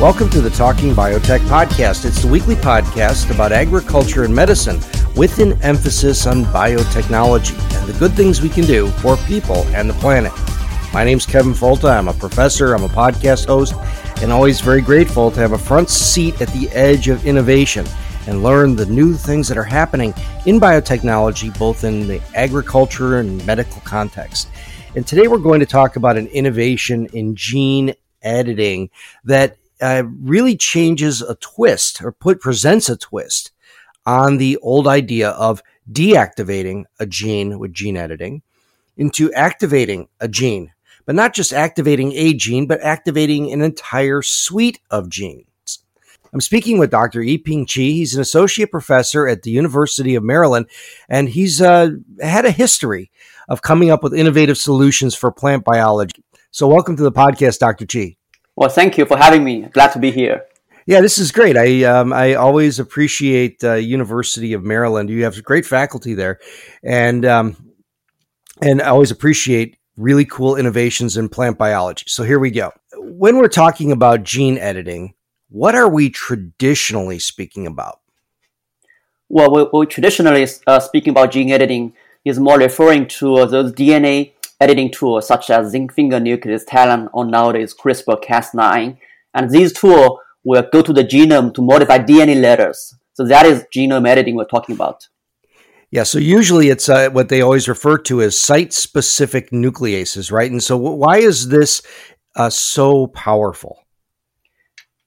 Welcome to the Talking Biotech Podcast. It's the weekly podcast about agriculture and medicine with an emphasis on biotechnology and the good things we can do for people and the planet. My name's Kevin Folta. I'm a professor, I'm a podcast host, and always very grateful to have a front seat at the edge of innovation and learn the new things that are happening in biotechnology, both in the agriculture and medical context. And today we're going to talk about an innovation in gene editing that uh, really changes a twist or put presents a twist on the old idea of deactivating a gene with gene editing into activating a gene, but not just activating a gene, but activating an entire suite of genes. I'm speaking with Dr. Yiping Chi. He's an associate professor at the University of Maryland, and he's uh, had a history of coming up with innovative solutions for plant biology. So, welcome to the podcast, Dr. Qi. Well, thank you for having me. Glad to be here. Yeah, this is great. I um, I always appreciate uh, University of Maryland. You have great faculty there, and um, and I always appreciate really cool innovations in plant biology. So here we go. When we're talking about gene editing, what are we traditionally speaking about? Well, we, we traditionally uh, speaking about gene editing is more referring to uh, those DNA editing tools such as zinc finger nuclease, TALEN, or nowadays CRISPR-Cas9. And these tools will go to the genome to modify DNA letters. So that is genome editing we're talking about. Yeah, so usually it's uh, what they always refer to as site-specific nucleases, right? And so why is this uh, so powerful?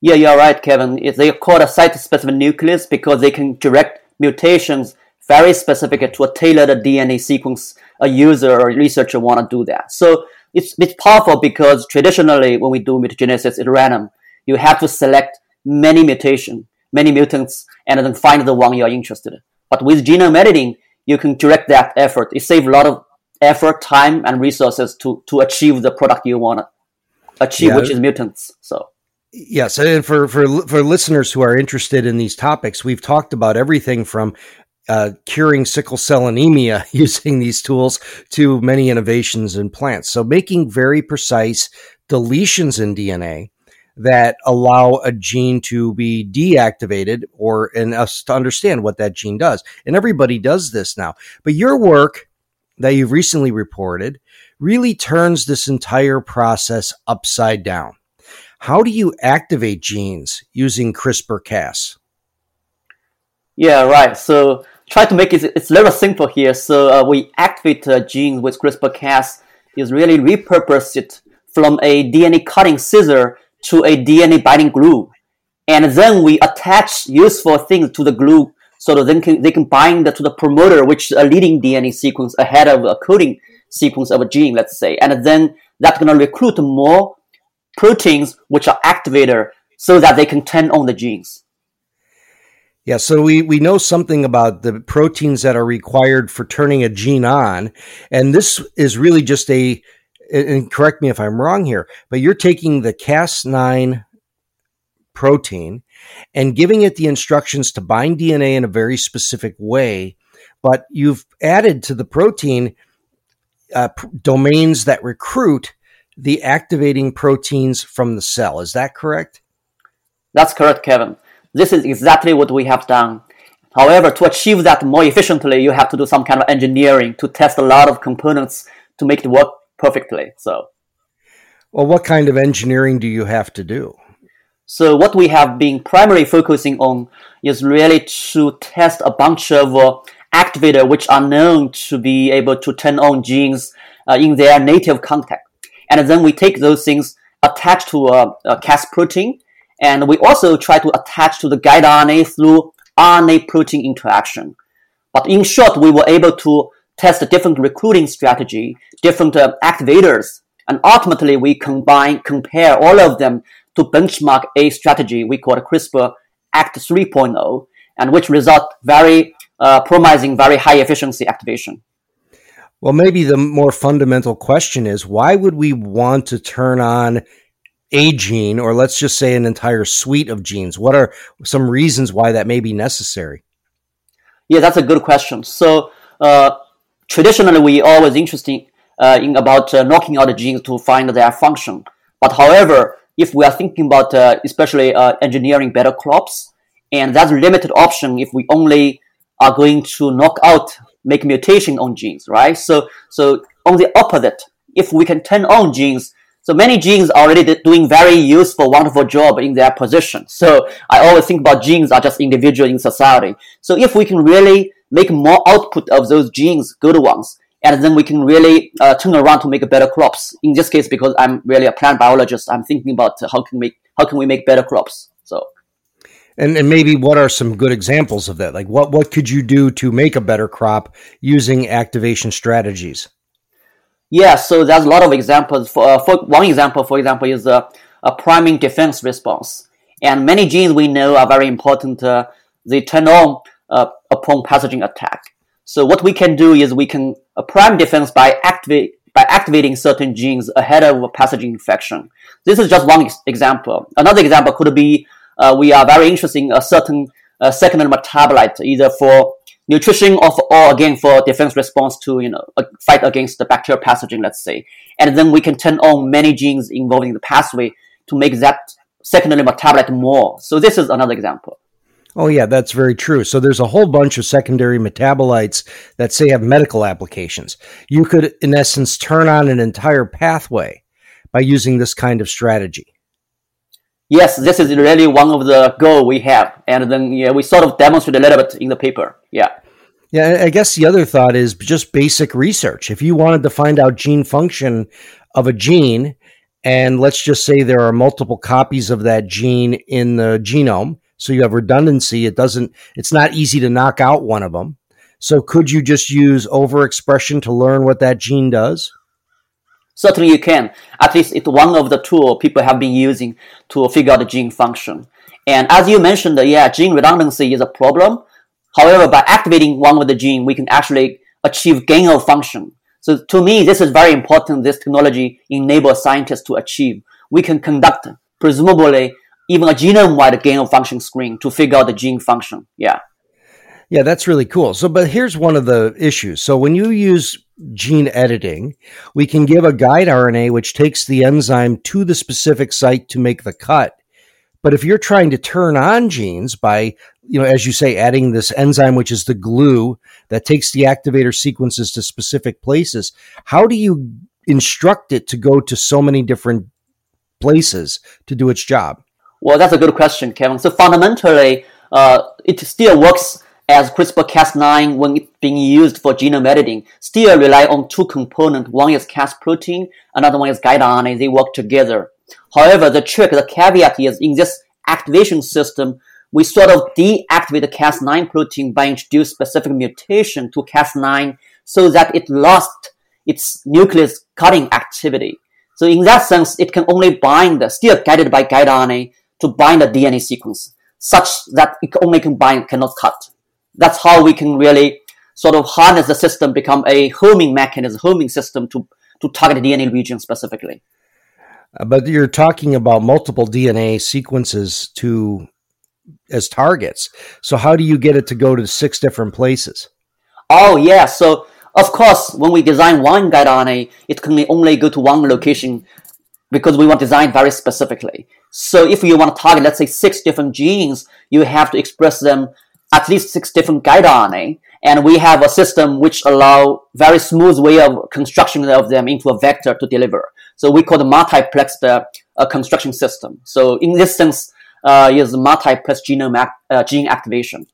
Yeah, you're right, Kevin. They are called a site-specific nuclease because they can direct mutations very specific to a tailored DNA sequence a user or researcher want to do that. So it's, it's powerful because traditionally when we do mutagenesis at random, you have to select many mutation, many mutants, and then find the one you are interested in. But with genome editing, you can direct that effort. It saves a lot of effort, time, and resources to, to achieve the product you want to achieve, yeah. which is mutants. So Yes, and for, for for listeners who are interested in these topics, we've talked about everything from uh, curing sickle cell anemia using these tools to many innovations in plants. So, making very precise deletions in DNA that allow a gene to be deactivated or in us to understand what that gene does. And everybody does this now. But your work that you've recently reported really turns this entire process upside down. How do you activate genes using CRISPR Cas? Yeah, right. So try to make it, it's a little simple here. So uh, we activate a gene with CRISPR-Cas is really repurpose it from a DNA cutting scissor to a DNA binding glue. And then we attach useful things to the glue so that they can, they can bind to the promoter, which is a leading DNA sequence ahead of a coding sequence of a gene, let's say. And then that's going to recruit more proteins, which are activator, so that they can turn on the genes. Yeah, so we, we know something about the proteins that are required for turning a gene on. And this is really just a, and correct me if I'm wrong here, but you're taking the Cas9 protein and giving it the instructions to bind DNA in a very specific way. But you've added to the protein uh, domains that recruit the activating proteins from the cell. Is that correct? That's correct, Kevin. This is exactly what we have done. However, to achieve that more efficiently, you have to do some kind of engineering to test a lot of components to make it work perfectly. So, well, what kind of engineering do you have to do? So, what we have been primarily focusing on is really to test a bunch of uh, activators which are known to be able to turn on genes uh, in their native context. And then we take those things attached to a, a Cas protein and we also try to attach to the guide RNA through RNA protein interaction. But in short, we were able to test different recruiting strategy, different uh, activators, and ultimately we combine, compare all of them to benchmark a strategy we call CRISPR Act 3.0, and which result very uh, promising, very high efficiency activation. Well, maybe the more fundamental question is why would we want to turn on a gene, or let's just say an entire suite of genes? What are some reasons why that may be necessary? Yeah, that's a good question. So, uh, traditionally, we always interested uh, in about uh, knocking out genes to find their function. But however, if we are thinking about uh, especially uh, engineering better crops, and that's a limited option if we only are going to knock out, make mutation on genes, right? So, so on the opposite, if we can turn on genes, so many genes are already doing very useful, wonderful job in their position. So I always think about genes are just individual in society. So if we can really make more output of those genes, good ones, and then we can really uh, turn around to make better crops. In this case, because I'm really a plant biologist, I'm thinking about how can we how can we make better crops. So, and and maybe what are some good examples of that? Like what what could you do to make a better crop using activation strategies? Yeah, so there's a lot of examples. For, uh, for one example, for example, is a, a priming defense response, and many genes we know are very important. Uh, they turn on uh, upon pathogen attack. So what we can do is we can uh, prime defense by activate by activating certain genes ahead of a pathogen infection. This is just one ex- example. Another example could be uh, we are very interested in a certain uh, secondary metabolite, either for nutrition of or again for defense response to you know a fight against the bacterial pathogen, let's say. And then we can turn on many genes involving the pathway to make that secondary metabolite more. So this is another example. Oh, yeah, that's very true. So there's a whole bunch of secondary metabolites that say have medical applications. You could, in essence, turn on an entire pathway by using this kind of strategy. Yes, this is really one of the goal we have, and then yeah, we sort of demonstrate a little bit in the paper. Yeah. Yeah, I guess the other thought is just basic research. If you wanted to find out gene function of a gene, and let's just say there are multiple copies of that gene in the genome, so you have redundancy. It doesn't, it's not easy to knock out one of them. So could you just use overexpression to learn what that gene does? Certainly you can. At least it's one of the tools people have been using to figure out the gene function. And as you mentioned, yeah, gene redundancy is a problem. However, by activating one of the gene, we can actually achieve gain of function. So to me, this is very important. This technology enables scientists to achieve. We can conduct, presumably, even a genome-wide gain of function screen to figure out the gene function. Yeah. Yeah, that's really cool. So, but here's one of the issues. So, when you use gene editing, we can give a guide RNA which takes the enzyme to the specific site to make the cut. But if you're trying to turn on genes by, you know, as you say, adding this enzyme, which is the glue that takes the activator sequences to specific places, how do you instruct it to go to so many different places to do its job? Well, that's a good question, Kevin. So fundamentally, uh, it still works as CRISPR-Cas9 when it's being used for genome editing. Still rely on two components. One is Cas protein, another one is guide RNA. They work together. However, the trick, the caveat is in this activation system, we sort of deactivate the Cas9 protein by introducing specific mutation to Cas9 so that it lost its nucleus cutting activity. So in that sense, it can only bind, still guided by guide RNA, to bind a DNA sequence such that it only can bind, cannot cut. That's how we can really sort of harness the system, become a homing mechanism, homing system to, to target the DNA region specifically. But you're talking about multiple DNA sequences to as targets. So how do you get it to go to six different places? Oh yeah. So of course, when we design one guide RNA, it can only go to one location because we want to design very specifically. So if you want to target, let's say six different genes, you have to express them at least six different guide RNA. And we have a system which allow very smooth way of construction of them into a vector to deliver. So we call the multiplexed uh, construction system. So in this sense, uh, is multiplex genome act, uh, gene activation.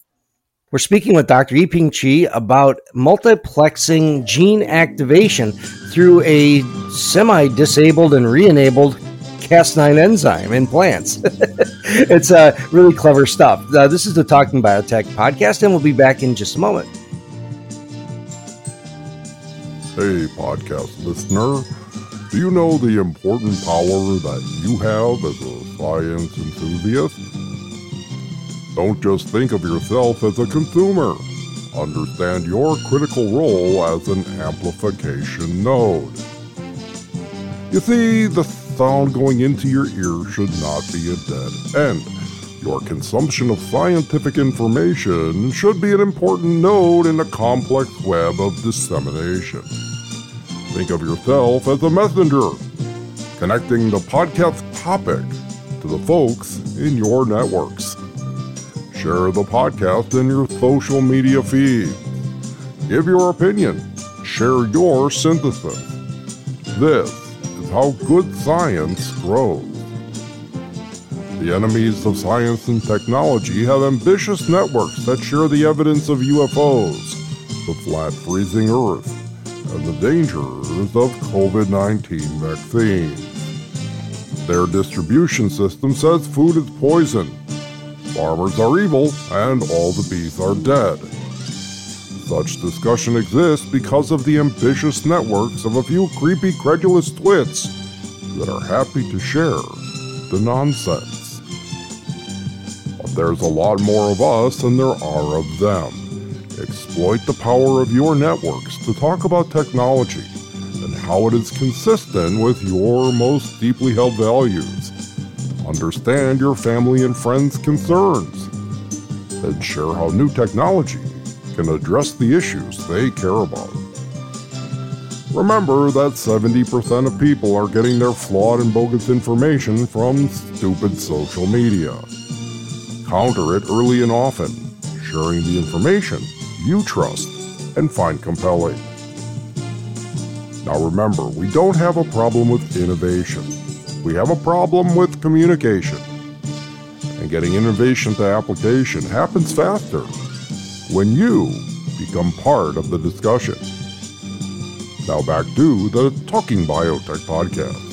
We're speaking with Dr. Yiping Chi about multiplexing gene activation through a semi disabled and re enabled Cas9 enzyme in plants. it's uh, really clever stuff. Uh, this is the Talking Biotech podcast, and we'll be back in just a moment. Hey, podcast listener. Do you know the important power that you have as a science enthusiast? Don't just think of yourself as a consumer. Understand your critical role as an amplification node. You see, the sound going into your ear should not be a dead end. Your consumption of scientific information should be an important node in a complex web of dissemination. Think of yourself as a messenger, connecting the podcast topic to the folks in your networks. Share the podcast in your social media feeds. Give your opinion. Share your synthesis. This is how good science grows. The enemies of science and technology have ambitious networks that share the evidence of UFOs, the flat freezing Earth, and the dangers of COVID 19 vaccines. Their distribution system says food is poison, farmers are evil, and all the bees are dead. Such discussion exists because of the ambitious networks of a few creepy, credulous twits that are happy to share the nonsense. But there's a lot more of us than there are of them. Exploit the power of your networks to talk about technology and how it is consistent with your most deeply held values. Understand your family and friends' concerns. And share how new technology can address the issues they care about. Remember that 70% of people are getting their flawed and bogus information from stupid social media. Counter it early and often, sharing the information you trust and find compelling. Now remember, we don't have a problem with innovation. We have a problem with communication. And getting innovation to application happens faster when you become part of the discussion. Now back to the Talking Biotech podcast.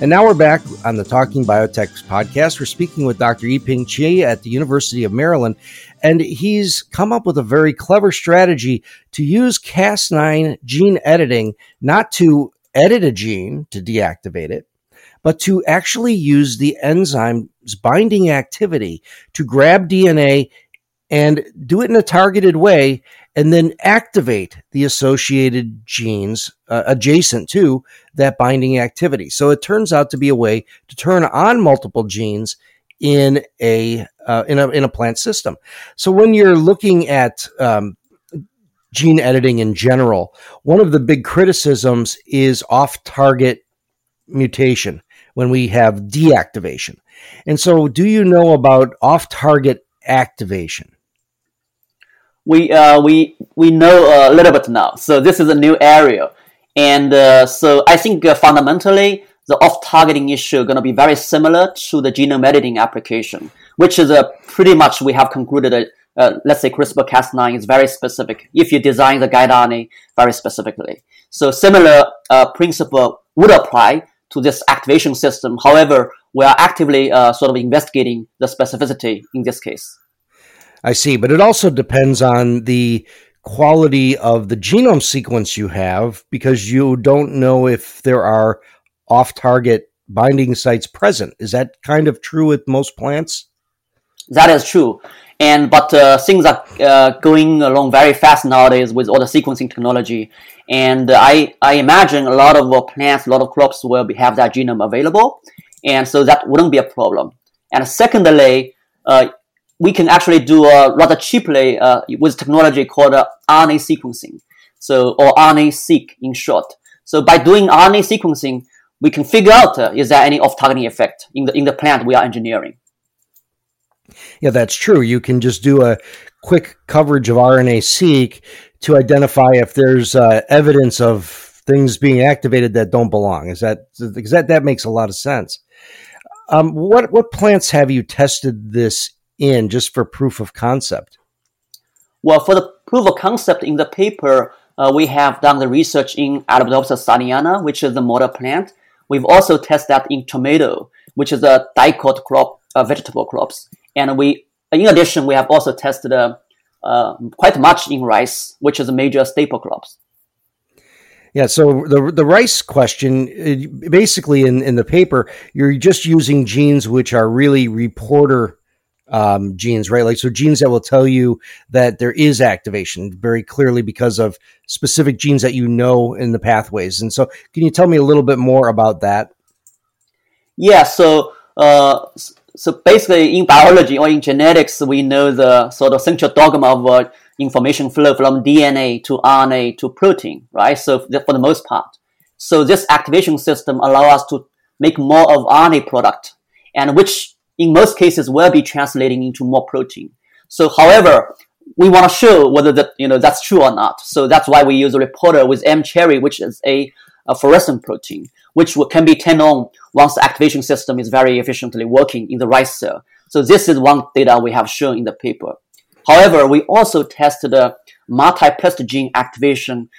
And now we're back on the Talking Biotech podcast. We're speaking with Dr. Yiping Qi at the University of Maryland, and he's come up with a very clever strategy to use Cas9 gene editing, not to edit a gene to deactivate it, but to actually use the enzyme's binding activity to grab DNA and do it in a targeted way and then activate the associated genes uh, adjacent to that binding activity. So it turns out to be a way to turn on multiple genes in a uh, in a in a plant system. So when you're looking at um, gene editing in general, one of the big criticisms is off-target mutation when we have deactivation. And so, do you know about off-target activation? We uh, we we know a little bit now. So this is a new area, and uh, so I think uh, fundamentally the off-targeting issue is going to be very similar to the genome editing application, which is a pretty much we have concluded that. Uh, let's say CRISPR-Cas9 is very specific. If you design the guide RNA very specifically, so similar uh, principle would apply to this activation system. However, we are actively uh, sort of investigating the specificity in this case. I see, but it also depends on the quality of the genome sequence you have because you don't know if there are off target binding sites present. Is that kind of true with most plants? That is true. And but uh, things are uh, going along very fast nowadays with all the sequencing technology, and I I imagine a lot of uh, plants, a lot of crops will be, have that genome available, and so that wouldn't be a problem. And secondly, uh, we can actually do uh, rather cheaply uh, with technology called uh, RNA sequencing. So, or RNA-seq in short. So by doing RNA sequencing, we can figure out uh, is there any off-targeting effect in the in the plant we are engineering. Yeah, that's true. You can just do a quick coverage of RNA-seq to identify if there's uh, evidence of things being activated that don't belong. Is that because that that makes a lot of sense? Um, what what plants have you tested this in just for proof of concept? Well, for the proof of concept in the paper, uh, we have done the research in Arabidopsis thaliana, which is the model plant. we've also tested that in tomato, which is a dicot crop, uh, vegetable crops. And we, in addition, we have also tested uh, uh, quite much in rice, which is a major staple crops. Yeah, so the the rice question, basically in, in the paper, you're just using genes which are really reporter um, genes, right? Like so, genes that will tell you that there is activation very clearly because of specific genes that you know in the pathways. And so, can you tell me a little bit more about that? Yeah. So, uh, so basically, in biology or in genetics, we know the sort of central dogma of uh, information flow from DNA to RNA to protein, right? So for the most part. So this activation system allows us to make more of RNA product and which in most cases will be translating into more protein. So however, we want to show whether that, you know, that's true or not. So that's why we use a reporter with mCherry, which is a, a fluorescent protein, which can be turned on once the activation system is very efficiently working in the rice cell. So this is one data we have shown in the paper. However, we also tested the multiplexed gene activation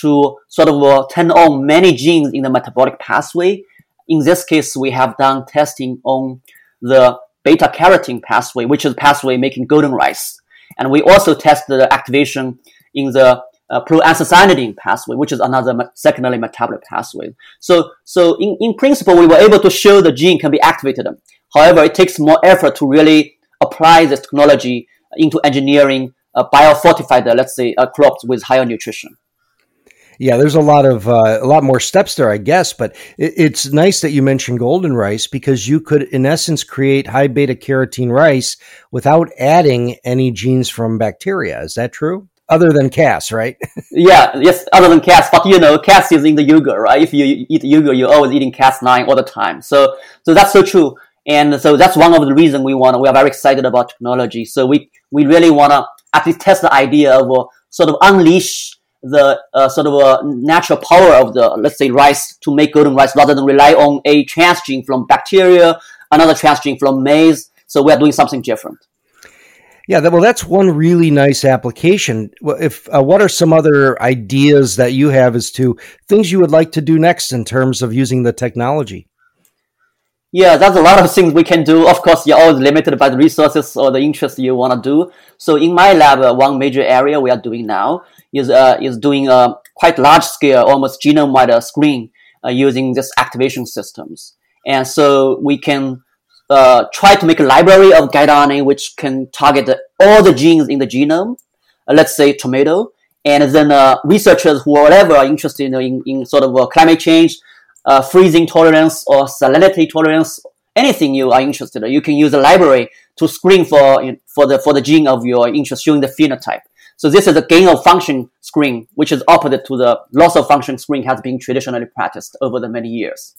to sort of uh, turn on many genes in the metabolic pathway. In this case, we have done testing on the beta carotene pathway, which is the pathway making golden rice. And we also tested the activation in the uh, proanthocyanidin pathway, which is another secondary metabolic pathway. So, so in, in principle, we were able to show the gene can be activated. However, it takes more effort to really apply this technology into engineering uh, biofortified, let's say, uh, crops with higher nutrition. Yeah, there's a lot of uh, a lot more steps there, I guess. But it, it's nice that you mentioned golden rice because you could, in essence, create high beta carotene rice without adding any genes from bacteria. Is that true? Other than Cas, right? yeah, yes, other than Cas. But you know, Cas is in the yogurt, right? If you eat yogurt, you're always eating Cas9 all the time. So, so that's so true. And so that's one of the reasons we want. We are very excited about technology. So we we really want to least test the idea of uh, sort of unleash the uh, sort of uh, natural power of the let's say rice to make golden rice rather than rely on a transgene from bacteria, another transgene from maize. So we are doing something different. Yeah, that, well, that's one really nice application. If uh, what are some other ideas that you have as to things you would like to do next in terms of using the technology? Yeah, there's a lot of things we can do. Of course, you're always limited by the resources or the interest you want to do. So in my lab, uh, one major area we are doing now is uh, is doing a quite large scale, almost genome-wide uh, screen uh, using this activation systems. And so we can uh, try to make a library of guide RNA which can target all the genes in the genome. Uh, let's say tomato, and then researchers who whatever are interested in, in sort of climate change uh, freezing tolerance or salinity tolerance, anything you are interested in, you can use a library to screen for, for, the, for the gene of your interest showing the phenotype. So this is a gain of function screen, which is opposite to the loss of function screen has been traditionally practiced over the many years.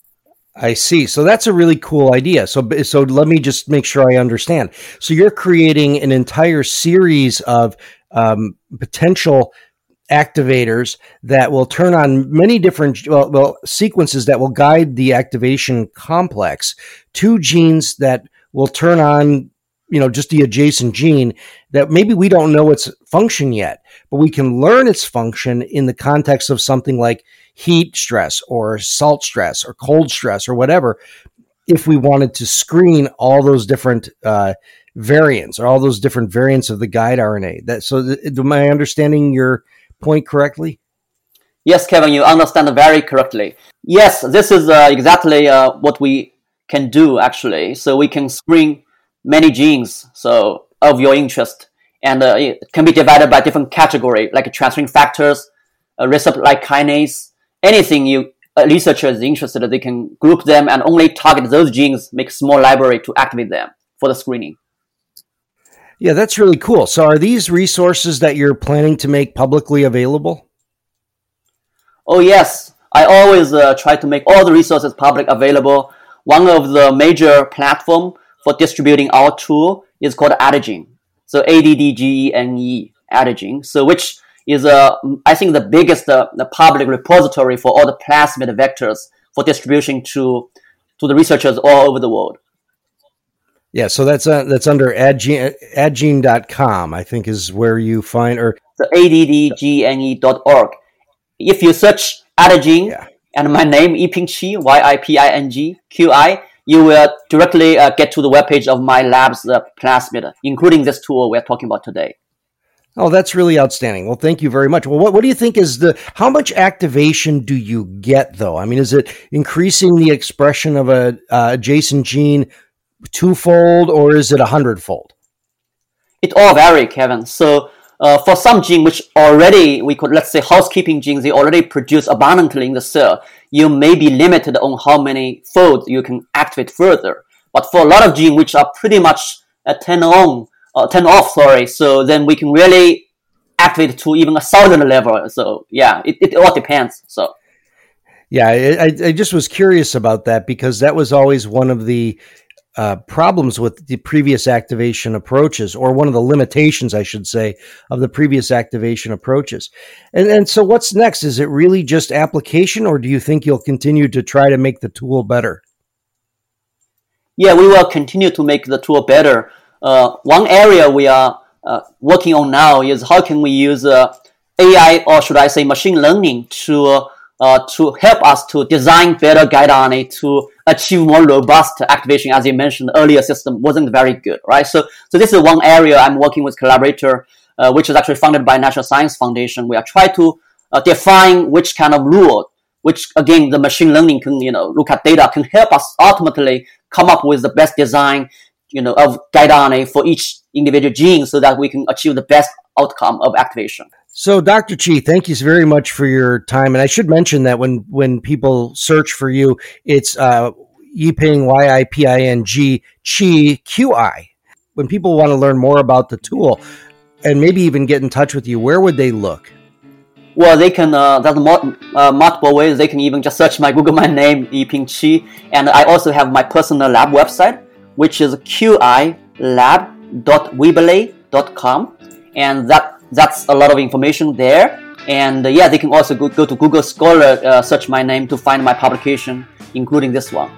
I see. So that's a really cool idea. So so let me just make sure I understand. So you're creating an entire series of um, potential activators that will turn on many different well, well, sequences that will guide the activation complex to genes that will turn on you know just the adjacent gene that maybe we don't know its function yet but we can learn its function in the context of something like heat stress or salt stress or cold stress or whatever if we wanted to screen all those different uh, variants or all those different variants of the guide RNA. That so, th- am I understanding your point correctly? Yes, Kevin, you understand very correctly. Yes, this is uh, exactly uh, what we can do actually. So we can screen many genes so of your interest, and uh, it can be divided by different category like transferrin factors, uh, receptor-like kinase, anything you uh, researchers interested, they can group them and only target those genes, make small library to activate them for the screening. Yeah, that's really cool. So, are these resources that you're planning to make publicly available? Oh, yes. I always uh, try to make all the resources public available. One of the major platform for distributing our tool is called Addgene. So A D D G E N E, Addgene. So which is, uh, I think, the biggest uh, the public repository for all the plasmid vectors for distribution to to the researchers all over the world. Yeah, so that's uh, that's under addgene, addgene.com, I think is where you find or the addgene.org. If you search Addgene yeah. and my name Yiping Qi, Y-I-P-I-N-G, Q-I, you will directly uh, get to the webpage of my lab's uh, plasmid, including this tool we're talking about today. Oh, that's really outstanding. Well, thank you very much. Well, what, what do you think is the, how much activation do you get though? I mean, is it increasing the expression of a uh, adjacent gene twofold or is it a hundredfold? It all varies, Kevin. So, uh, for some gene which already we could let's say housekeeping genes they already produce abundantly in the cell you may be limited on how many folds you can activate further but for a lot of genes which are pretty much uh, 10 on uh, turn off, sorry. So then we can really activate to even a thousand level. So yeah, it, it all depends. So. Yeah, I, I just was curious about that because that was always one of the uh, problems with the previous activation approaches, or one of the limitations, I should say, of the previous activation approaches. And and so, what's next? Is it really just application, or do you think you'll continue to try to make the tool better? Yeah, we will continue to make the tool better. Uh, one area we are uh, working on now is how can we use uh, AI or should I say machine learning to to help us to design better guide RNA to achieve more robust activation. As you mentioned, earlier system wasn't very good, right? So, so this is one area I'm working with collaborator, uh, which is actually funded by National Science Foundation. We are trying to uh, define which kind of rule, which again the machine learning can you know look at data can help us ultimately come up with the best design you know, of guide RNA for each individual gene so that we can achieve the best outcome of activation. So, Dr. Chi, thank you very much for your time. And I should mention that when when people search for you, it's uh, Yiping Y I P I N G Qi Q I. When people want to learn more about the tool and maybe even get in touch with you, where would they look? Well, they can. Uh, there's more, uh, multiple ways. They can even just search my Google my name Yiping Qi, and I also have my personal lab website which is qilab.weebly.com, and that that's a lot of information there. And uh, yeah, they can also go, go to Google Scholar, uh, search my name to find my publication, including this one.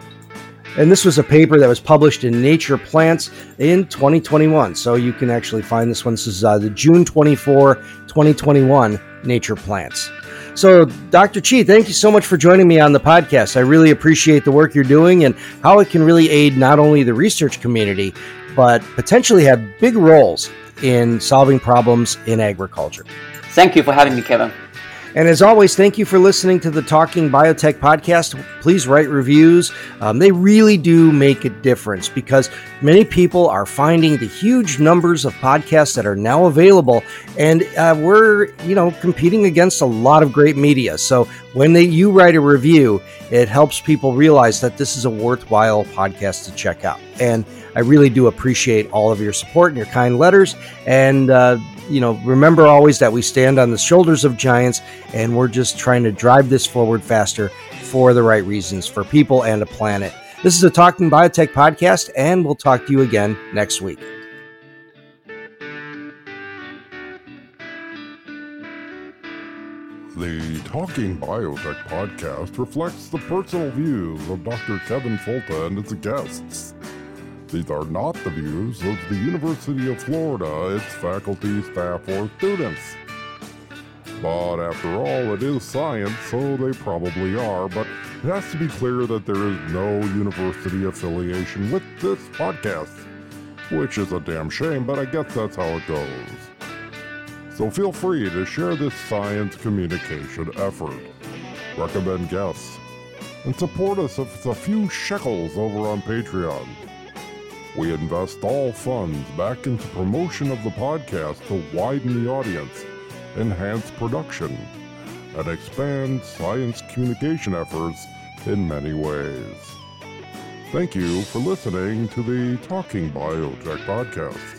And this was a paper that was published in Nature Plants in 2021. So you can actually find this one. This is uh, the June 24, 2021 Nature Plants. So, Dr. Chi, thank you so much for joining me on the podcast. I really appreciate the work you're doing and how it can really aid not only the research community, but potentially have big roles in solving problems in agriculture. Thank you for having me, Kevin. And as always, thank you for listening to the Talking Biotech podcast. Please write reviews. Um, they really do make a difference because many people are finding the huge numbers of podcasts that are now available, and uh, we're you know competing against a lot of great media. So when they, you write a review, it helps people realize that this is a worthwhile podcast to check out. And I really do appreciate all of your support and your kind letters. And uh, you know, remember always that we stand on the shoulders of giants and we're just trying to drive this forward faster for the right reasons for people and a planet. This is a Talking Biotech podcast, and we'll talk to you again next week. The Talking Biotech podcast reflects the personal views of Dr. Kevin Folta and its guests. These are not the views of the University of Florida, its faculty, staff, or students. But after all, it is science, so they probably are. But it has to be clear that there is no university affiliation with this podcast, which is a damn shame, but I guess that's how it goes. So feel free to share this science communication effort, recommend guests, and support us with a few shekels over on Patreon. We invest all funds back into promotion of the podcast to widen the audience, enhance production, and expand science communication efforts in many ways. Thank you for listening to the Talking Biotech podcast.